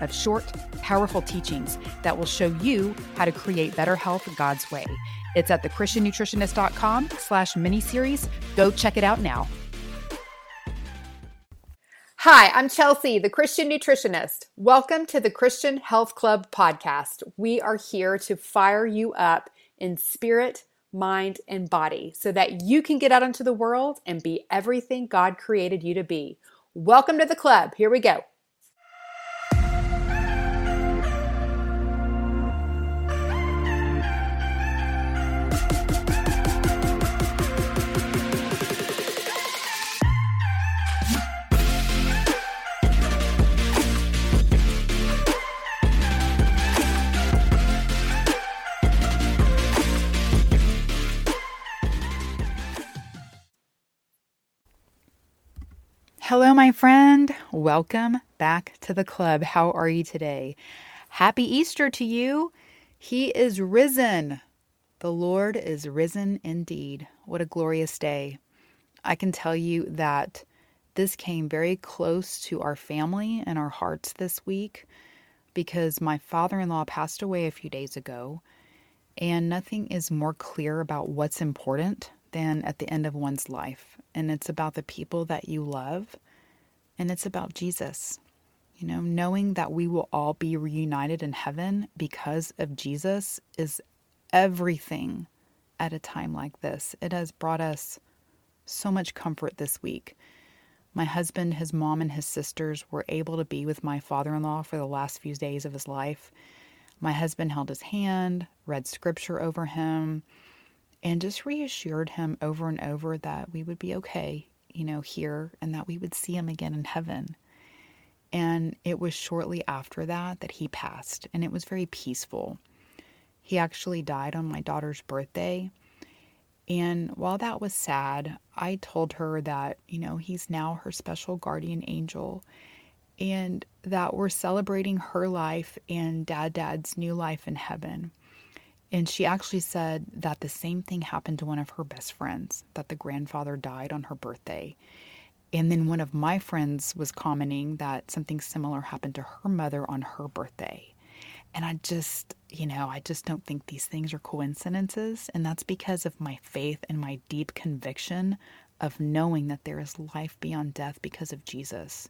of short, powerful teachings that will show you how to create better health God's way. It's at thechristiannutritionist.com slash miniseries. Go check it out now. Hi, I'm Chelsea, the Christian nutritionist. Welcome to the Christian Health Club podcast. We are here to fire you up in spirit, mind, and body so that you can get out into the world and be everything God created you to be. Welcome to the club. Here we go. Hello, my friend. Welcome back to the club. How are you today? Happy Easter to you. He is risen. The Lord is risen indeed. What a glorious day. I can tell you that this came very close to our family and our hearts this week because my father in law passed away a few days ago, and nothing is more clear about what's important than at the end of one's life. And it's about the people that you love, and it's about Jesus. You know, knowing that we will all be reunited in heaven because of Jesus is everything at a time like this. It has brought us so much comfort this week. My husband, his mom, and his sisters were able to be with my father in law for the last few days of his life. My husband held his hand, read scripture over him, and just reassured him over and over that we would be okay, you know, here and that we would see him again in heaven. And it was shortly after that that he passed, and it was very peaceful. He actually died on my daughter's birthday. And while that was sad, I told her that, you know, he's now her special guardian angel and that we're celebrating her life and dad dad's new life in heaven. And she actually said that the same thing happened to one of her best friends, that the grandfather died on her birthday. And then one of my friends was commenting that something similar happened to her mother on her birthday. And I just, you know, I just don't think these things are coincidences. And that's because of my faith and my deep conviction of knowing that there is life beyond death because of Jesus.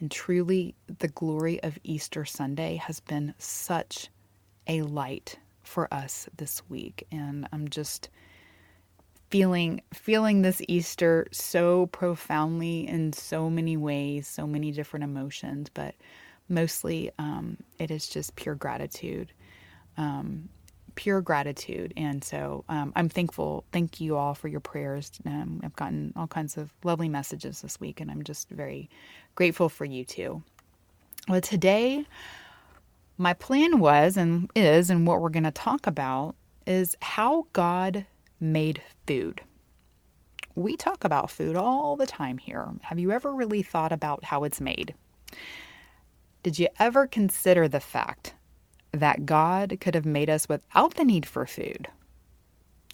And truly, the glory of Easter Sunday has been such a light for us this week. And I'm just feeling feeling this Easter so profoundly in so many ways, so many different emotions, but mostly um, it is just pure gratitude. Um, pure gratitude. And so um, I'm thankful. Thank you all for your prayers. Um, I've gotten all kinds of lovely messages this week, and I'm just very grateful for you too. Well, today my plan was and is, and what we're going to talk about is how God made food. We talk about food all the time here. Have you ever really thought about how it's made? Did you ever consider the fact that God could have made us without the need for food?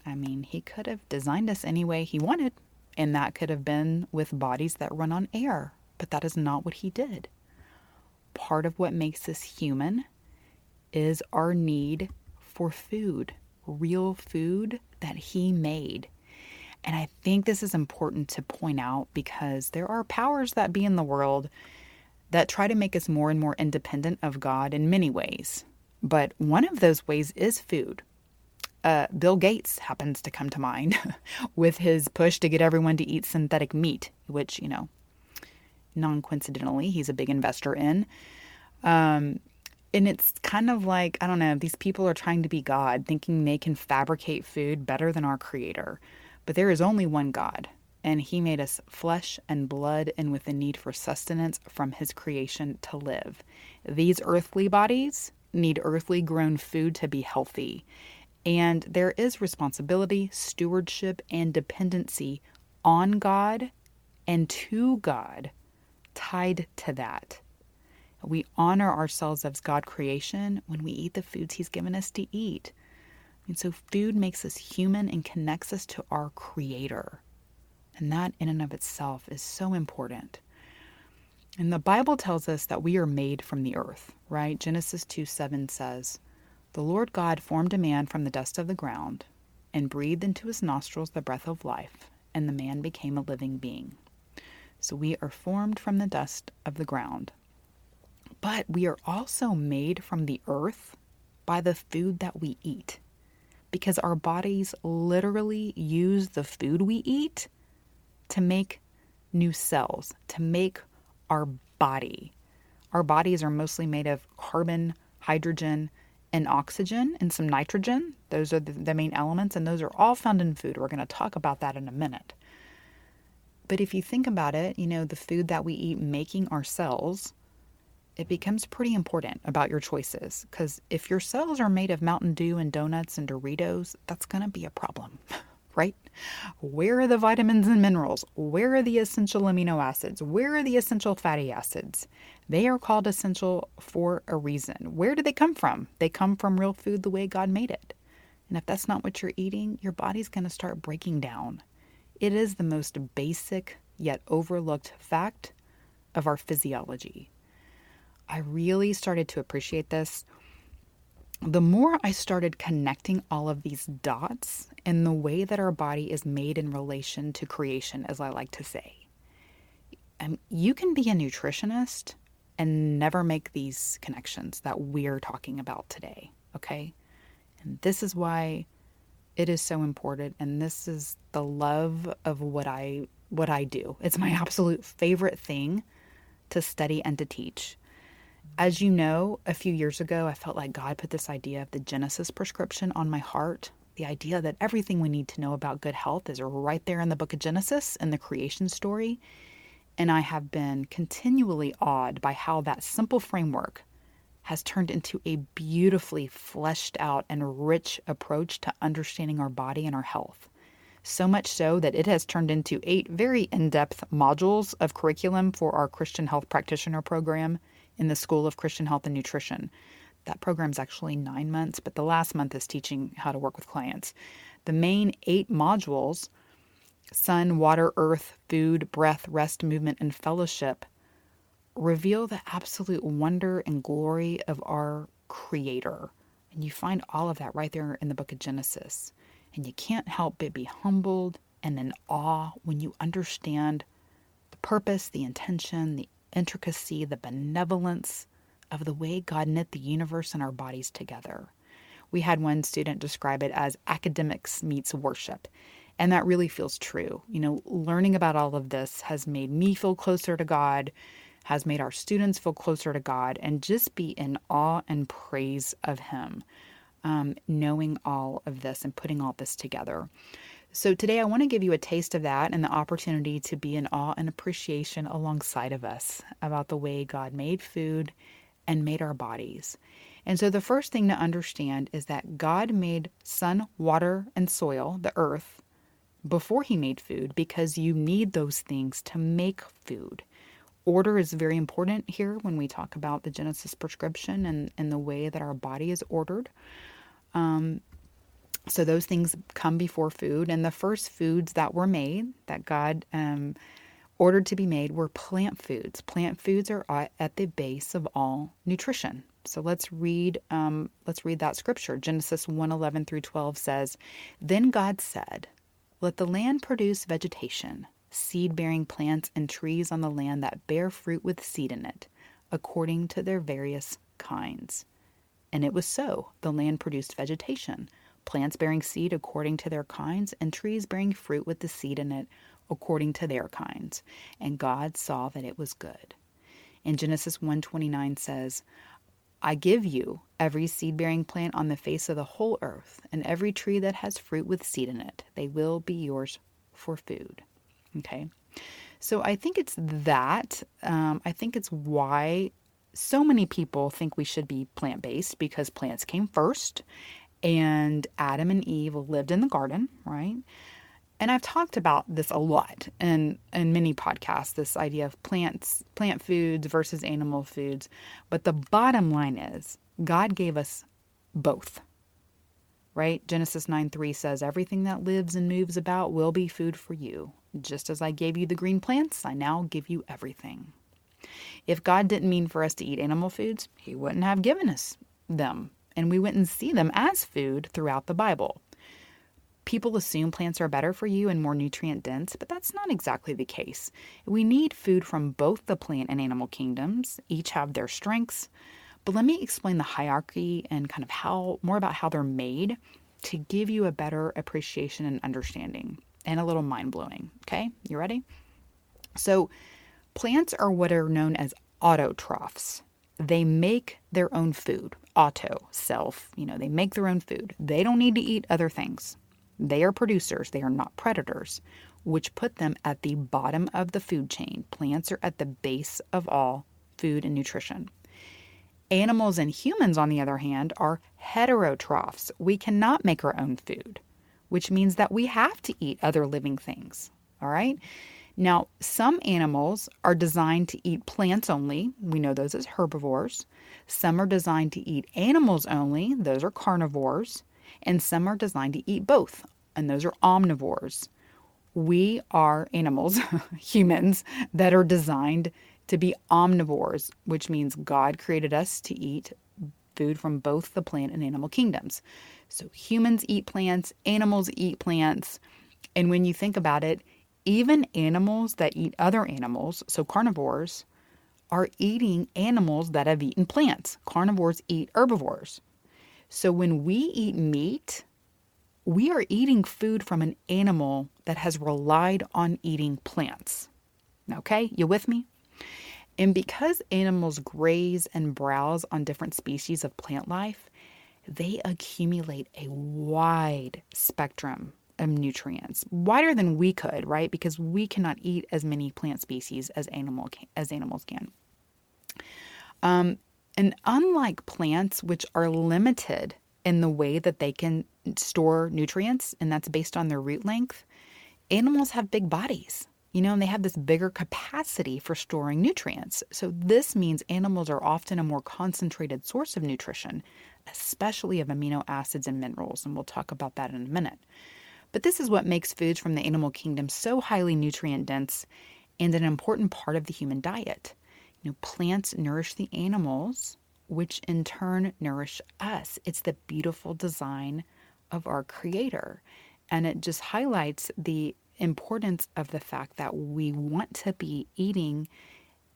I mean, He could have designed us any way He wanted, and that could have been with bodies that run on air, but that is not what He did. Part of what makes us human is our need for food, real food that He made. And I think this is important to point out because there are powers that be in the world that try to make us more and more independent of God in many ways. But one of those ways is food. Uh, Bill Gates happens to come to mind with his push to get everyone to eat synthetic meat, which, you know, non coincidentally, he's a big investor in. Um, and it's kind of like, I don't know, these people are trying to be God, thinking they can fabricate food better than our Creator. But there is only one God, and He made us flesh and blood and with a need for sustenance from His creation to live. These earthly bodies need earthly grown food to be healthy. And there is responsibility, stewardship, and dependency on God and to God tied to that. We honor ourselves as God creation when we eat the foods He's given us to eat. And so, food makes us human and connects us to our Creator. And that, in and of itself, is so important. And the Bible tells us that we are made from the earth, right? Genesis 2 7 says, The Lord God formed a man from the dust of the ground and breathed into his nostrils the breath of life, and the man became a living being. So we are formed from the dust of the ground. But we are also made from the earth by the food that we eat. Because our bodies literally use the food we eat to make new cells, to make our body. Our bodies are mostly made of carbon, hydrogen, and oxygen, and some nitrogen. Those are the, the main elements, and those are all found in food. We're going to talk about that in a minute. But if you think about it, you know, the food that we eat making our cells, it becomes pretty important about your choices. Because if your cells are made of Mountain Dew and donuts and Doritos, that's going to be a problem. right? Where are the vitamins and minerals? Where are the essential amino acids? Where are the essential fatty acids? They are called essential for a reason. Where do they come from? They come from real food the way God made it. And if that's not what you're eating, your body's going to start breaking down. It is the most basic yet overlooked fact of our physiology. I really started to appreciate this the more I started connecting all of these dots in the way that our body is made in relation to creation, as I like to say. Um, you can be a nutritionist and never make these connections that we're talking about today, okay? And this is why it is so important and this is the love of what I what I do. It's my absolute favorite thing to study and to teach. As you know, a few years ago, I felt like God put this idea of the Genesis prescription on my heart. The idea that everything we need to know about good health is right there in the book of Genesis and the creation story. And I have been continually awed by how that simple framework has turned into a beautifully fleshed out and rich approach to understanding our body and our health. So much so that it has turned into eight very in depth modules of curriculum for our Christian Health Practitioner program in the School of Christian Health and Nutrition. That program's actually nine months, but the last month is teaching how to work with clients. The main eight modules sun, water, earth, food, breath, rest, movement, and fellowship reveal the absolute wonder and glory of our Creator. And you find all of that right there in the book of Genesis. And you can't help but be humbled and in awe when you understand the purpose, the intention, the intricacy, the benevolence of the way God knit the universe and our bodies together. We had one student describe it as academics meets worship. And that really feels true. You know, learning about all of this has made me feel closer to God, has made our students feel closer to God, and just be in awe and praise of Him, um, knowing all of this and putting all this together. So, today I want to give you a taste of that and the opportunity to be in awe and appreciation alongside of us about the way God made food and made our bodies. And so, the first thing to understand is that God made sun, water, and soil, the earth, before He made food because you need those things to make food. Order is very important here when we talk about the Genesis prescription and, and the way that our body is ordered. Um, so those things come before food. And the first foods that were made, that God um, ordered to be made, were plant foods. Plant foods are at the base of all nutrition. So let's read um, let's read that scripture. Genesis 1:11 through 12 says, "Then God said, Let the land produce vegetation, seed-bearing plants and trees on the land that bear fruit with seed in it, according to their various kinds." And it was so. The land produced vegetation, plants bearing seed according to their kinds, and trees bearing fruit with the seed in it according to their kinds. And God saw that it was good. In Genesis 1:29 says, I give you every seed bearing plant on the face of the whole earth, and every tree that has fruit with seed in it. They will be yours for food. Okay. So I think it's that. Um, I think it's why so many people think we should be plant based because plants came first and Adam and Eve lived in the garden, right? And I've talked about this a lot in, in many podcasts, this idea of plants, plant foods versus animal foods. But the bottom line is God gave us both. Right? Genesis 9 3 says, Everything that lives and moves about will be food for you. Just as I gave you the green plants, I now give you everything. If God didn't mean for us to eat animal foods, He wouldn't have given us them, and we wouldn't see them as food throughout the Bible. People assume plants are better for you and more nutrient dense, but that's not exactly the case. We need food from both the plant and animal kingdoms, each have their strengths. But let me explain the hierarchy and kind of how more about how they're made to give you a better appreciation and understanding and a little mind blowing. Okay, you ready? So, Plants are what are known as autotrophs. They make their own food. Auto, self, you know, they make their own food. They don't need to eat other things. They are producers, they are not predators, which put them at the bottom of the food chain. Plants are at the base of all food and nutrition. Animals and humans, on the other hand, are heterotrophs. We cannot make our own food, which means that we have to eat other living things. All right? Now, some animals are designed to eat plants only. We know those as herbivores. Some are designed to eat animals only. Those are carnivores. And some are designed to eat both. And those are omnivores. We are animals, humans, that are designed to be omnivores, which means God created us to eat food from both the plant and animal kingdoms. So humans eat plants, animals eat plants. And when you think about it, even animals that eat other animals, so carnivores, are eating animals that have eaten plants. Carnivores eat herbivores. So when we eat meat, we are eating food from an animal that has relied on eating plants. Okay, you with me? And because animals graze and browse on different species of plant life, they accumulate a wide spectrum of nutrients, wider than we could, right? Because we cannot eat as many plant species as animal as animals can. Um, and unlike plants, which are limited in the way that they can store nutrients, and that's based on their root length, animals have big bodies, you know, and they have this bigger capacity for storing nutrients. So, this means animals are often a more concentrated source of nutrition, especially of amino acids and minerals. And we'll talk about that in a minute. But this is what makes foods from the animal kingdom so highly nutrient dense and an important part of the human diet. You know, plants nourish the animals, which in turn nourish us. It's the beautiful design of our creator. And it just highlights the importance of the fact that we want to be eating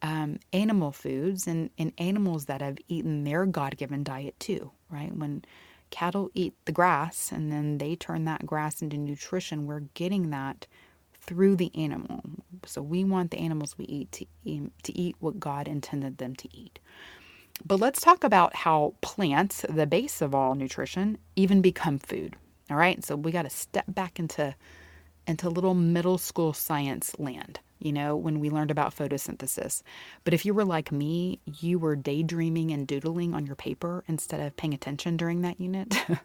um, animal foods and, and animals that have eaten their God given diet too, right? When cattle eat the grass and then they turn that grass into nutrition. We're getting that through the animal. So we want the animals we eat to eat, to eat what God intended them to eat. But let's talk about how plants, the base of all nutrition, even become food. All right? So we got to step back into into little middle school science land you know, when we learned about photosynthesis. But if you were like me, you were daydreaming and doodling on your paper instead of paying attention during that unit.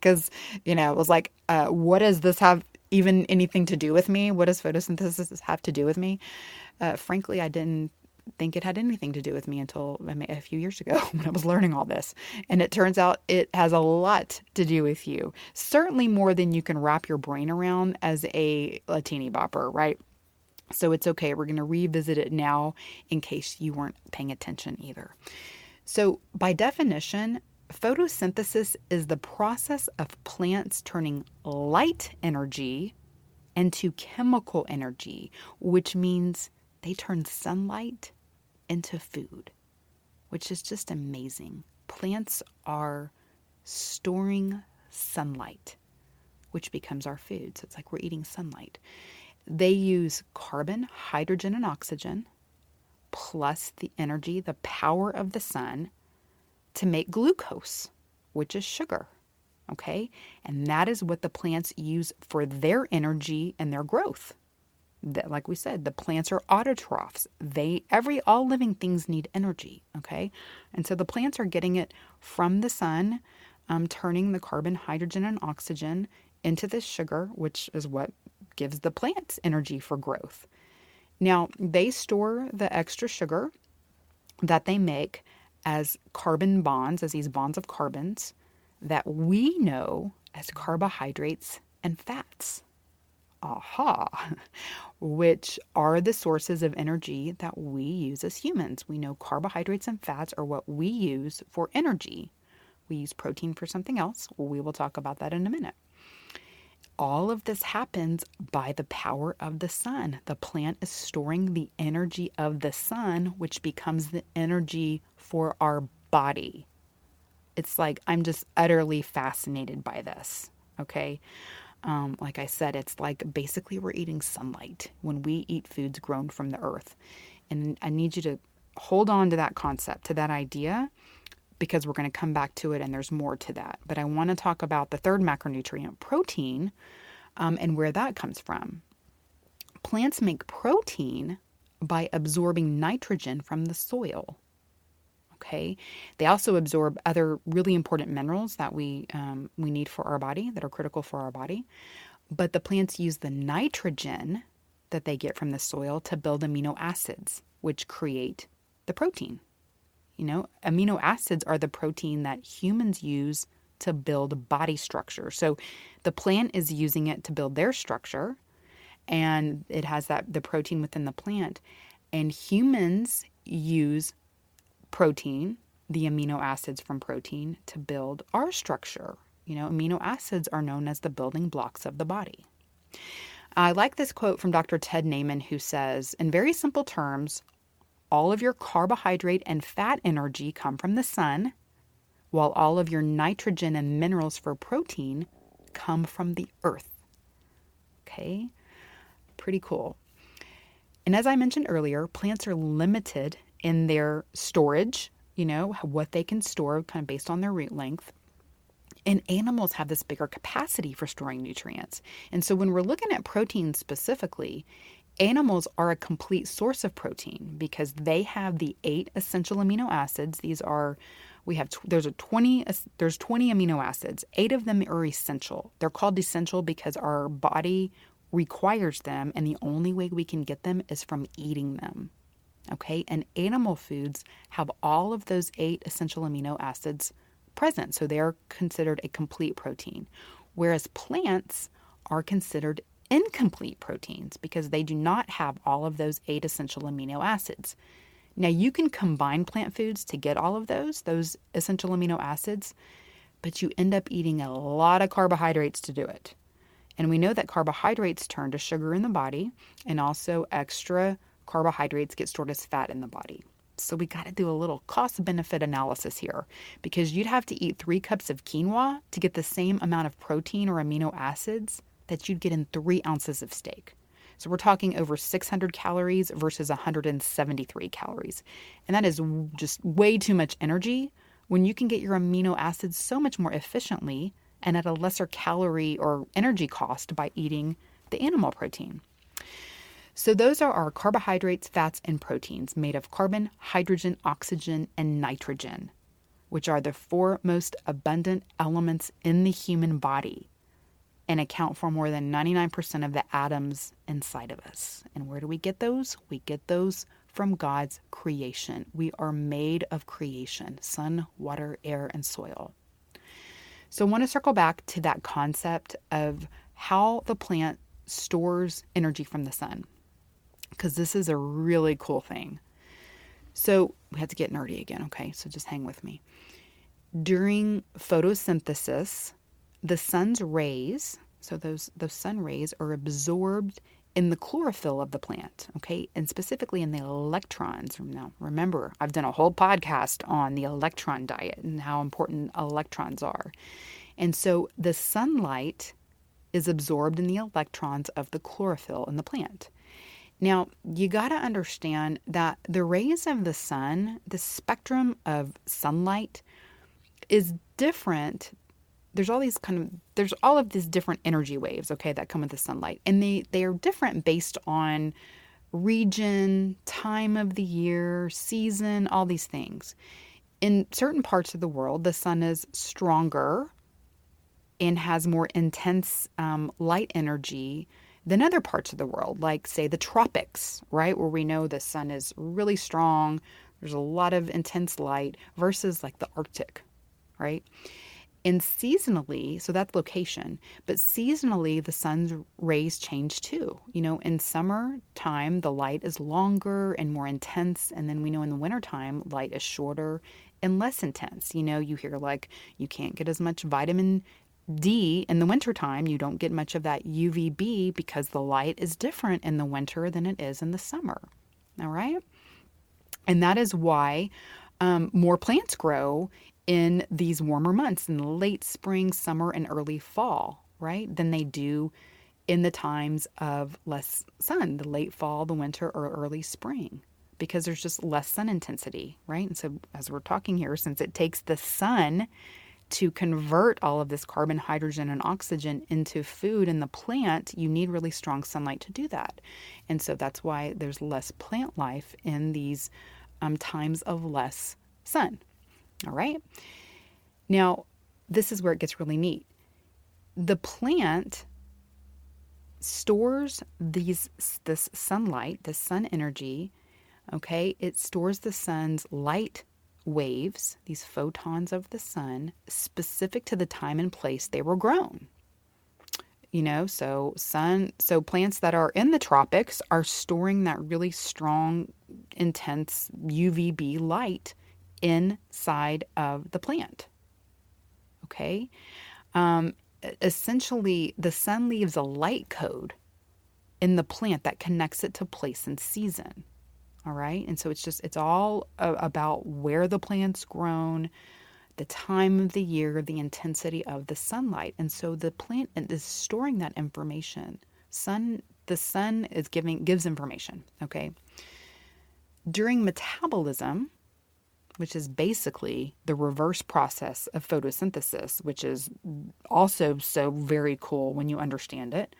Because, you know, it was like, uh, what does this have even anything to do with me? What does photosynthesis have to do with me? Uh, frankly, I didn't think it had anything to do with me until a few years ago when I was learning all this. And it turns out it has a lot to do with you. Certainly more than you can wrap your brain around as a, a teeny bopper, right? So it's okay. We're going to revisit it now in case you weren't paying attention either. So, by definition, photosynthesis is the process of plants turning light energy into chemical energy, which means they turn sunlight into food, which is just amazing. Plants are storing sunlight, which becomes our food. So it's like we're eating sunlight. They use carbon, hydrogen, and oxygen, plus the energy, the power of the sun, to make glucose, which is sugar. Okay? And that is what the plants use for their energy and their growth. that like we said the plants are autotrophs they every all living things need energy okay and so the plants are getting it from the sun um, turning the carbon hydrogen and oxygen into this sugar which is what gives the plants energy for growth now they store the extra sugar that they make as carbon bonds as these bonds of carbons that we know as carbohydrates and fats aha, which are the sources of energy that we use as humans. We know carbohydrates and fats are what we use for energy. We use protein for something else. We will talk about that in a minute. All of this happens by the power of the sun. The plant is storing the energy of the sun, which becomes the energy for our body. It's like I'm just utterly fascinated by this. Okay. Um, like I said, it's like basically we're eating sunlight when we eat foods grown from the earth. And I need you to hold on to that concept, to that idea, because we're going to come back to it and there's more to that. But I want to talk about the third macronutrient, protein, um, and where that comes from. Plants make protein by absorbing nitrogen from the soil okay they also absorb other really important minerals that we um, we need for our body that are critical for our body but the plants use the nitrogen that they get from the soil to build amino acids which create the protein you know amino acids are the protein that humans use to build body structure so the plant is using it to build their structure and it has that the protein within the plant and humans use protein, the amino acids from protein, to build our structure. You know, amino acids are known as the building blocks of the body. I like this quote from Dr. Ted Naiman, who says, in very simple terms, all of your carbohydrate and fat energy come from the sun, while all of your nitrogen and minerals for protein come from the earth. Okay, pretty cool. And as I mentioned earlier, plants are limited in their storage, you know, what they can store kind of based on their root length. And animals have this bigger capacity for storing nutrients. And so when we're looking at protein specifically, animals are a complete source of protein because they have the eight essential amino acids. These are we have there's a 20 there's 20 amino acids. 8 of them are essential. They're called essential because our body requires them and the only way we can get them is from eating them. Okay, and animal foods have all of those eight essential amino acids present, so they are considered a complete protein. Whereas plants are considered incomplete proteins because they do not have all of those eight essential amino acids. Now, you can combine plant foods to get all of those, those essential amino acids, but you end up eating a lot of carbohydrates to do it. And we know that carbohydrates turn to sugar in the body and also extra carbohydrates get stored as fat in the body. So we got to do a little cost benefit analysis here because you'd have to eat three cups of quinoa to get the same amount of protein or amino acids that you'd get in three ounces of steak. So we're talking over 600 calories versus 173 calories. And that is just way too much energy when you can get your amino acids so much more efficiently and at a lesser calorie or energy cost by eating the animal protein. So, those are our carbohydrates, fats, and proteins made of carbon, hydrogen, oxygen, and nitrogen, which are the four most abundant elements in the human body and account for more than 99% of the atoms inside of us. And where do we get those? We get those from God's creation. We are made of creation sun, water, air, and soil. So, I want to circle back to that concept of how the plant stores energy from the sun because this is a really cool thing. So we have to get nerdy again, okay? So just hang with me. During photosynthesis, the sun's rays, so those those sun rays are absorbed in the chlorophyll of the plant, okay? And specifically in the electrons. Now, remember, I've done a whole podcast on the electron diet and how important electrons are. And so the sunlight is absorbed in the electrons of the chlorophyll in the plant. Now, you got to understand that the rays of the sun, the spectrum of sunlight, is different there's all these kind of there's all of these different energy waves, okay, that come with the sunlight. And they they are different based on region, time of the year, season, all these things. In certain parts of the world, the sun is stronger and has more intense um, light energy than other parts of the world, like, say, the tropics, right? Where we know the sun is really strong, there's a lot of intense light, versus like the Arctic, right? And seasonally, so that's location, but seasonally, the sun's rays change too. You know, in summertime, the light is longer and more intense. And then we know in the wintertime, light is shorter and less intense. You know, you hear like you can't get as much vitamin D in the wintertime, you don't get much of that UVB because the light is different in the winter than it is in the summer. All right. And that is why um, more plants grow in these warmer months, in the late spring, summer, and early fall, right, than they do in the times of less sun, the late fall, the winter, or early spring, because there's just less sun intensity, right? And so, as we're talking here, since it takes the sun to convert all of this carbon, hydrogen, and oxygen into food in the plant, you need really strong sunlight to do that. And so that's why there's less plant life in these um, times of less sun. All right. Now, this is where it gets really neat. The plant stores these this sunlight, the sun energy, okay? It stores the sun's light waves, these photons of the sun, specific to the time and place they were grown. You know, so sun, so plants that are in the tropics are storing that really strong, intense UVB light inside of the plant. Okay? Um, essentially, the sun leaves a light code in the plant that connects it to place and season. All right. And so it's just, it's all about where the plant's grown, the time of the year, the intensity of the sunlight. And so the plant is storing that information. Sun, the sun is giving, gives information. Okay. During metabolism, which is basically the reverse process of photosynthesis, which is also so very cool when you understand it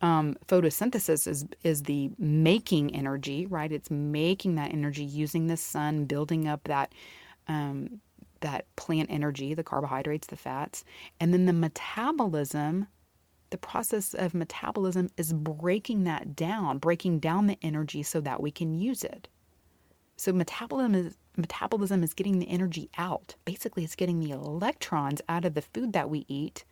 um, photosynthesis is is the making energy, right? It's making that energy using the sun, building up that um, that plant energy, the carbohydrates, the fats, and then the metabolism. The process of metabolism is breaking that down, breaking down the energy so that we can use it. So metabolism is metabolism is getting the energy out. Basically, it's getting the electrons out of the food that we eat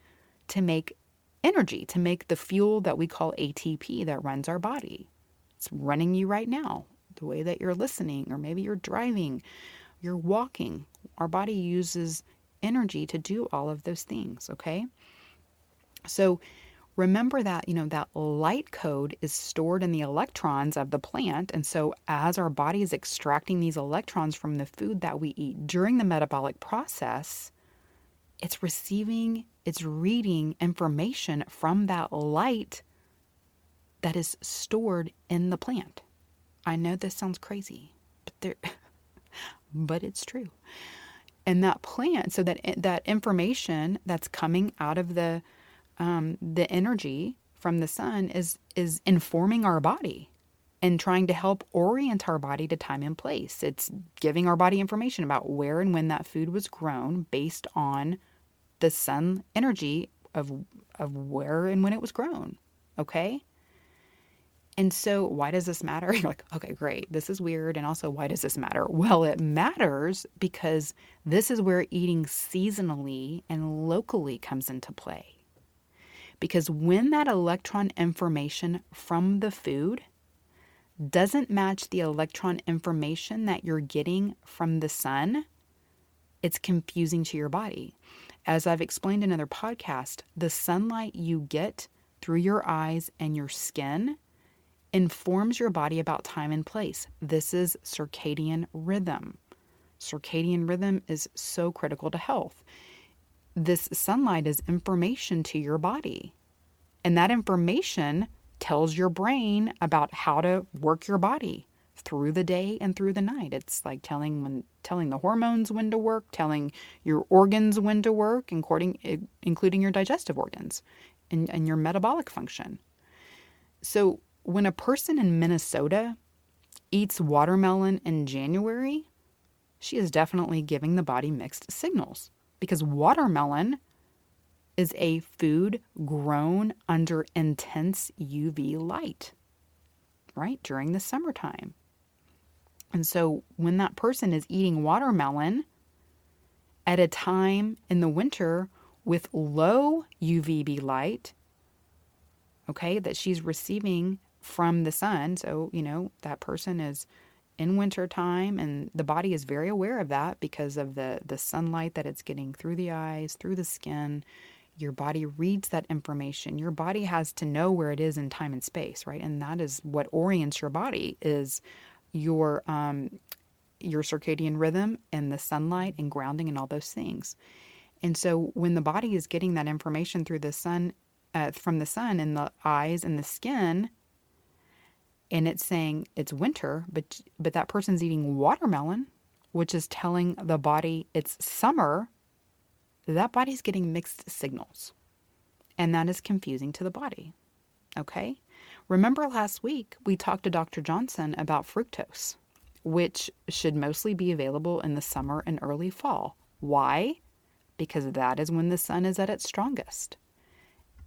to make energy to make the fuel that we call ATP that runs our body. It's running you right now, the way that you're listening, or maybe you're driving, you're walking. Our body uses energy to do all of those things, okay? So remember that, you know, that light code is stored in the electrons of the plant. And so as our body is extracting these electrons from the food that we eat during the metabolic process, it's receiving, it's reading information from that light that is stored in the plant. I know this sounds crazy, but there but it's true. And that plant, so that eh, that information that's coming out of the um, the energy from the sun is is informing our body and trying to help orient our body to time and place. It's giving our body information about where and when that food was grown based on the sun energy of of where and when it was grown. Okay? And so, why does this matter? You're like, okay, great. This is weird. And also, why does this matter? Well, it matters because this is where eating seasonally and locally comes into play. Because when that electron information from the food doesn't match the electron information that you're getting from the sun, it's confusing to your body. As I've explained in other podcasts, the sunlight you get through your eyes and your skin informs your body about time and place. This is circadian rhythm. Circadian rhythm is so critical to health. This sunlight is information to your body. And that information tells your brain about how to work your body through the day and through the night. It's like telling when telling the hormones when to work, telling your organs when to work, including including your digestive organs and, and your metabolic function. So when a person in Minnesota eats watermelon in January, she is definitely giving the body mixed signals because watermelon is a food grown under intense UV light, right? During the summertime. And so when that person is eating watermelon at a time in the winter with low UVB light, okay, that she's receiving from the sun. So, you know, that person is in winter time and the body is very aware of that because of the the sunlight that it's getting through the eyes, through the skin. Your body reads that information. Your body has to know where it is in time and space, right? And that is what orients your body is your um your circadian rhythm and the sunlight and grounding and all those things. And so when the body is getting that information through the sun uh, from the sun and the eyes and the skin, and it's saying it's winter, but but that person's eating watermelon, which is telling the body it's summer, that body's getting mixed signals. And that is confusing to the body. Okay? Remember last week we talked to Dr. Johnson about fructose, which should mostly be available in the summer and early fall. Why? Because that is when the sun is at its strongest.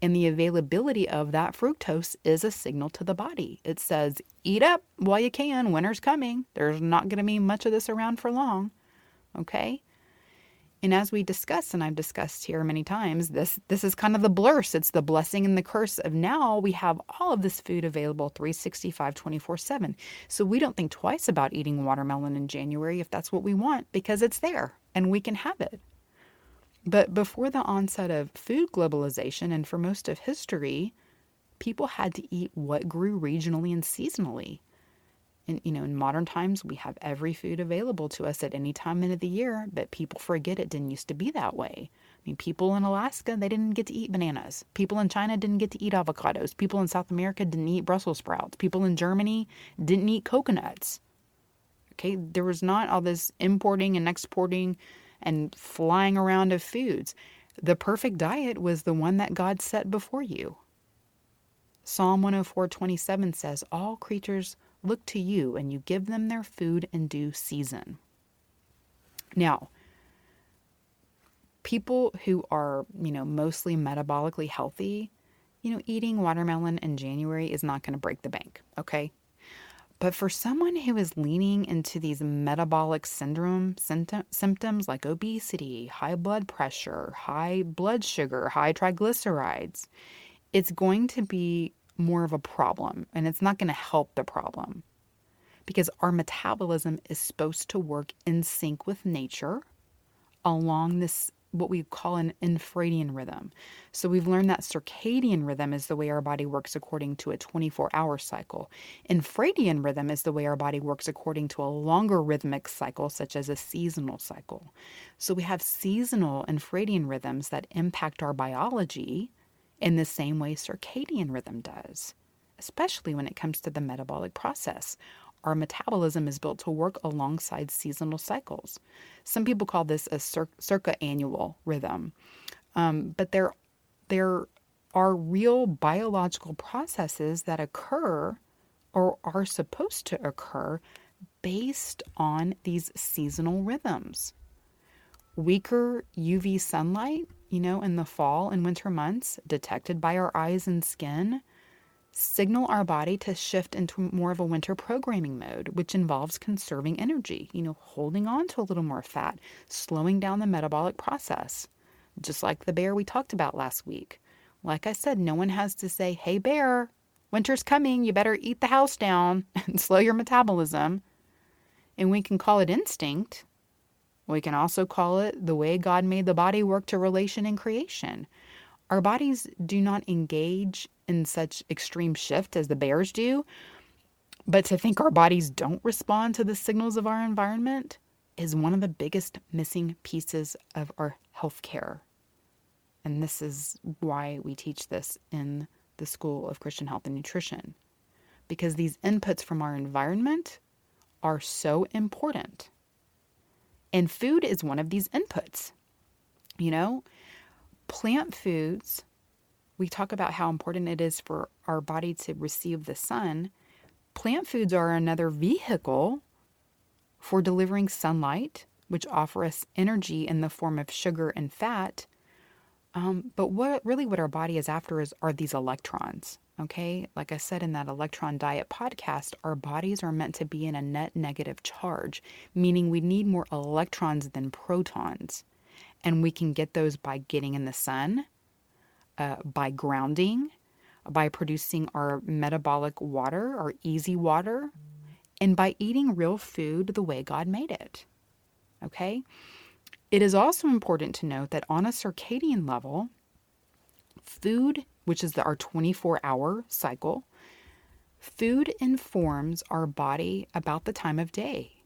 And the availability of that fructose is a signal to the body. It says, eat up while you can. Winter's coming. There's not going to be much of this around for long. Okay? And as we discussed, and I've discussed here many times, this this is kind of the blurse. It's the blessing and the curse of now we have all of this food available 365, 24 7. So we don't think twice about eating watermelon in January if that's what we want because it's there and we can have it. But before the onset of food globalization and for most of history, people had to eat what grew regionally and seasonally. And you know, in modern times, we have every food available to us at any time of the year, but people forget it didn't used to be that way. I mean, people in Alaska, they didn't get to eat bananas. People in China didn't get to eat avocados. People in South America didn't eat Brussels sprouts. People in Germany didn't eat coconuts. Okay, there was not all this importing and exporting and flying around of foods. The perfect diet was the one that God set before you. Psalm 104:27 says, "All creatures look to you and you give them their food in due season." Now, people who are, you know, mostly metabolically healthy, you know, eating watermelon in January is not going to break the bank, okay? But for someone who is leaning into these metabolic syndrome symptoms like obesity, high blood pressure, high blood sugar, high triglycerides, it's going to be more of a problem and it's not going to help the problem. Because our metabolism is supposed to work in sync with nature along this what we call an infradian rhythm. So we've learned that circadian rhythm is the way our body works according to a 24 hour cycle. Infradian rhythm is the way our body works according to a longer rhythmic cycle, such as a seasonal cycle. So we have seasonal infradian rhythms that impact our biology in the same way circadian rhythm does, especially when it comes to the metabolic process our metabolism is built to work alongside seasonal cycles. Some people call this a cir- circa annual rhythm, um, but there, there are real biological processes that occur or are supposed to occur based on these seasonal rhythms. Weaker UV sunlight, you know, in the fall and winter months, detected by our eyes and skin, signal our body to shift into more of a winter programming mode, which involves conserving energy, you know, holding on to a little more fat, slowing down the metabolic process, just like the bear we talked about last week. Like I said, no one has to say, hey, bear, winter's coming, you better eat the house down and slow your metabolism. And we can call it instinct. We can also call it the way God made the body work to relation and creation. Our bodies do not engage in such extreme shift as the bears do, but to think our bodies don't respond to the signals of our environment is one of the biggest missing pieces of our healthcare. And this is why we teach this in the School of Christian Health and Nutrition. Because these inputs from our environment are so important. And food is one of these inputs. You know, plant foods, we talk about how important it is for our body to receive the sun. Plant foods are another vehicle for delivering sunlight, which offer us energy in the form of sugar and fat. Um, but what really what our body is after is are these electrons. Okay, like I said in that electron diet podcast, our bodies are meant to be in a net negative charge, meaning we need more electrons than protons. And we can get those by getting in the sun, uh, by grounding, by producing our metabolic water, our EZ water, and by eating real food the way God made it. Okay? It is also important to note that on a circadian level, food which is the, our 24 hour cycle, food informs our body about the time of day.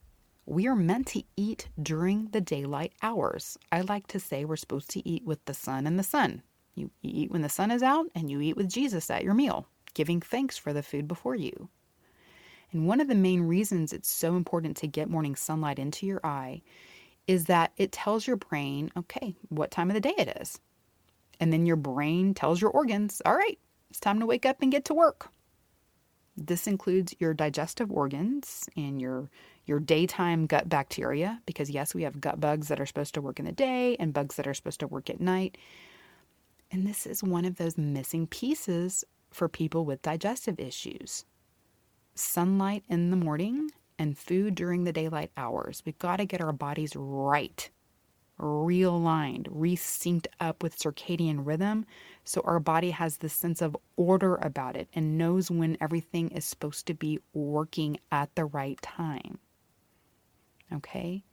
We are meant to eat during the daylight hours. I like to say we're supposed to eat with the sun and the Son. You eat when the sun is out, and you eat with Jesus at your meal, giving thanks for the food before you. And one of the main reasons it's so important to get morning sunlight into your eye is that it tells your brain, okay, what time of the day it is. And then your brain tells your organs, all right, it's time to wake up and get to work. This includes your digestive organs and your your daytime gut bacteria because yes, we have gut bugs that are supposed to work in the day and bugs that are supposed to work at night. And this is one of those missing pieces for people with digestive issues. Sunlight in the morning and food during the daylight hours. We've got to get our bodies right realigned, resynced up with circadian rhythm. So our body has this sense of order about it and knows when everything is supposed to be working at the right time. Okay?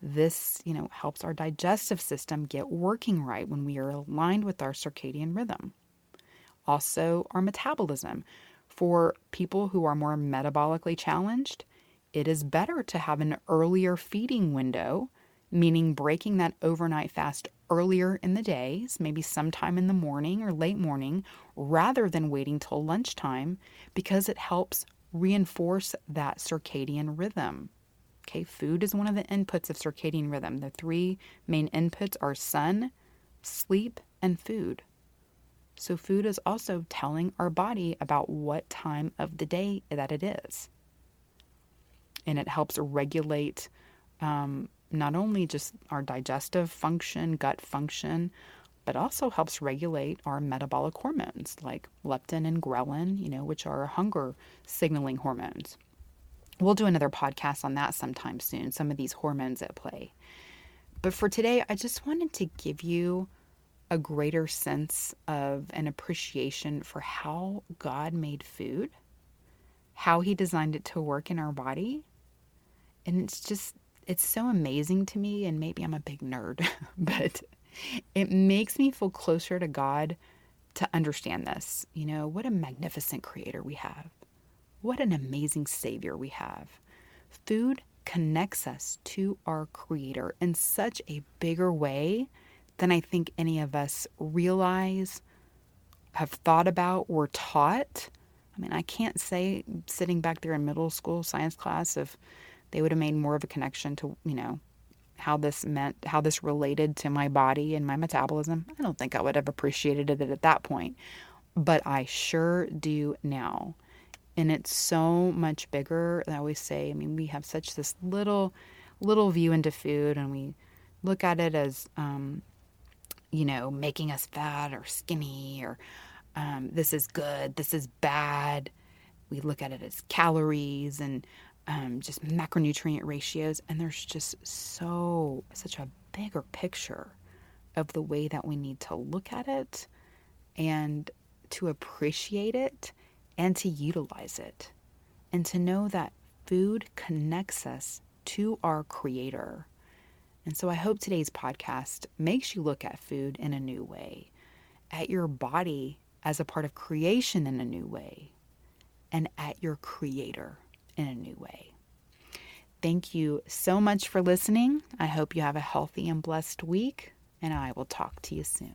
This, you know, helps our digestive system get working right when we are aligned with our circadian rhythm. Also, our metabolism. For people who are more metabolically challenged, it is better to have an earlier feeding window meaning breaking that overnight fast earlier in the days, maybe sometime in the morning or late morning, rather than waiting till lunchtime, because it helps reinforce that circadian rhythm. Okay, food is one of the inputs of circadian rhythm. The three main inputs are sun, sleep, and food. So, food is also telling our body about what time of the day that it is. And it helps regulate um, not only just our digestive function, gut function, but also helps regulate our metabolic hormones like leptin and ghrelin, you know, which are hunger signaling hormones. We'll do another podcast on that sometime soon, some of these hormones at play. But for today, I just wanted to give you a greater sense of an appreciation for how God made food, how He designed it to work in our body. And it's just it's so amazing to me, and maybe I'm a big nerd, but it makes me feel closer to God to understand this. You know, what a magnificent creator we have. What an amazing savior we have. Food connects us to our creator in such a bigger way than I think any of us realize, have thought about, or taught. I mean, I can't say sitting back there in middle school science class if they would have made more of a connection to, you know, how this meant, how this related to my body and my metabolism. I don't think I would have appreciated it at that point, but I sure do now. And it's so much bigger. I always say, I mean, we have such this little, little view into food, and we look at it as, um, you know, making us fat or skinny, or um, this is good, this is bad. We look at it as calories and um, just macronutrient ratios. And there's just so, such a bigger picture of the way that we need to look at it and to appreciate it and to utilize it. And to know that food connects us to our Creator. And so I hope today's podcast makes you look at food in a new way, at your body as a part of creation in a new way, and at your Creator in a new way. Thank you so much for listening. I hope you have a healthy and blessed week, and I will talk to you soon.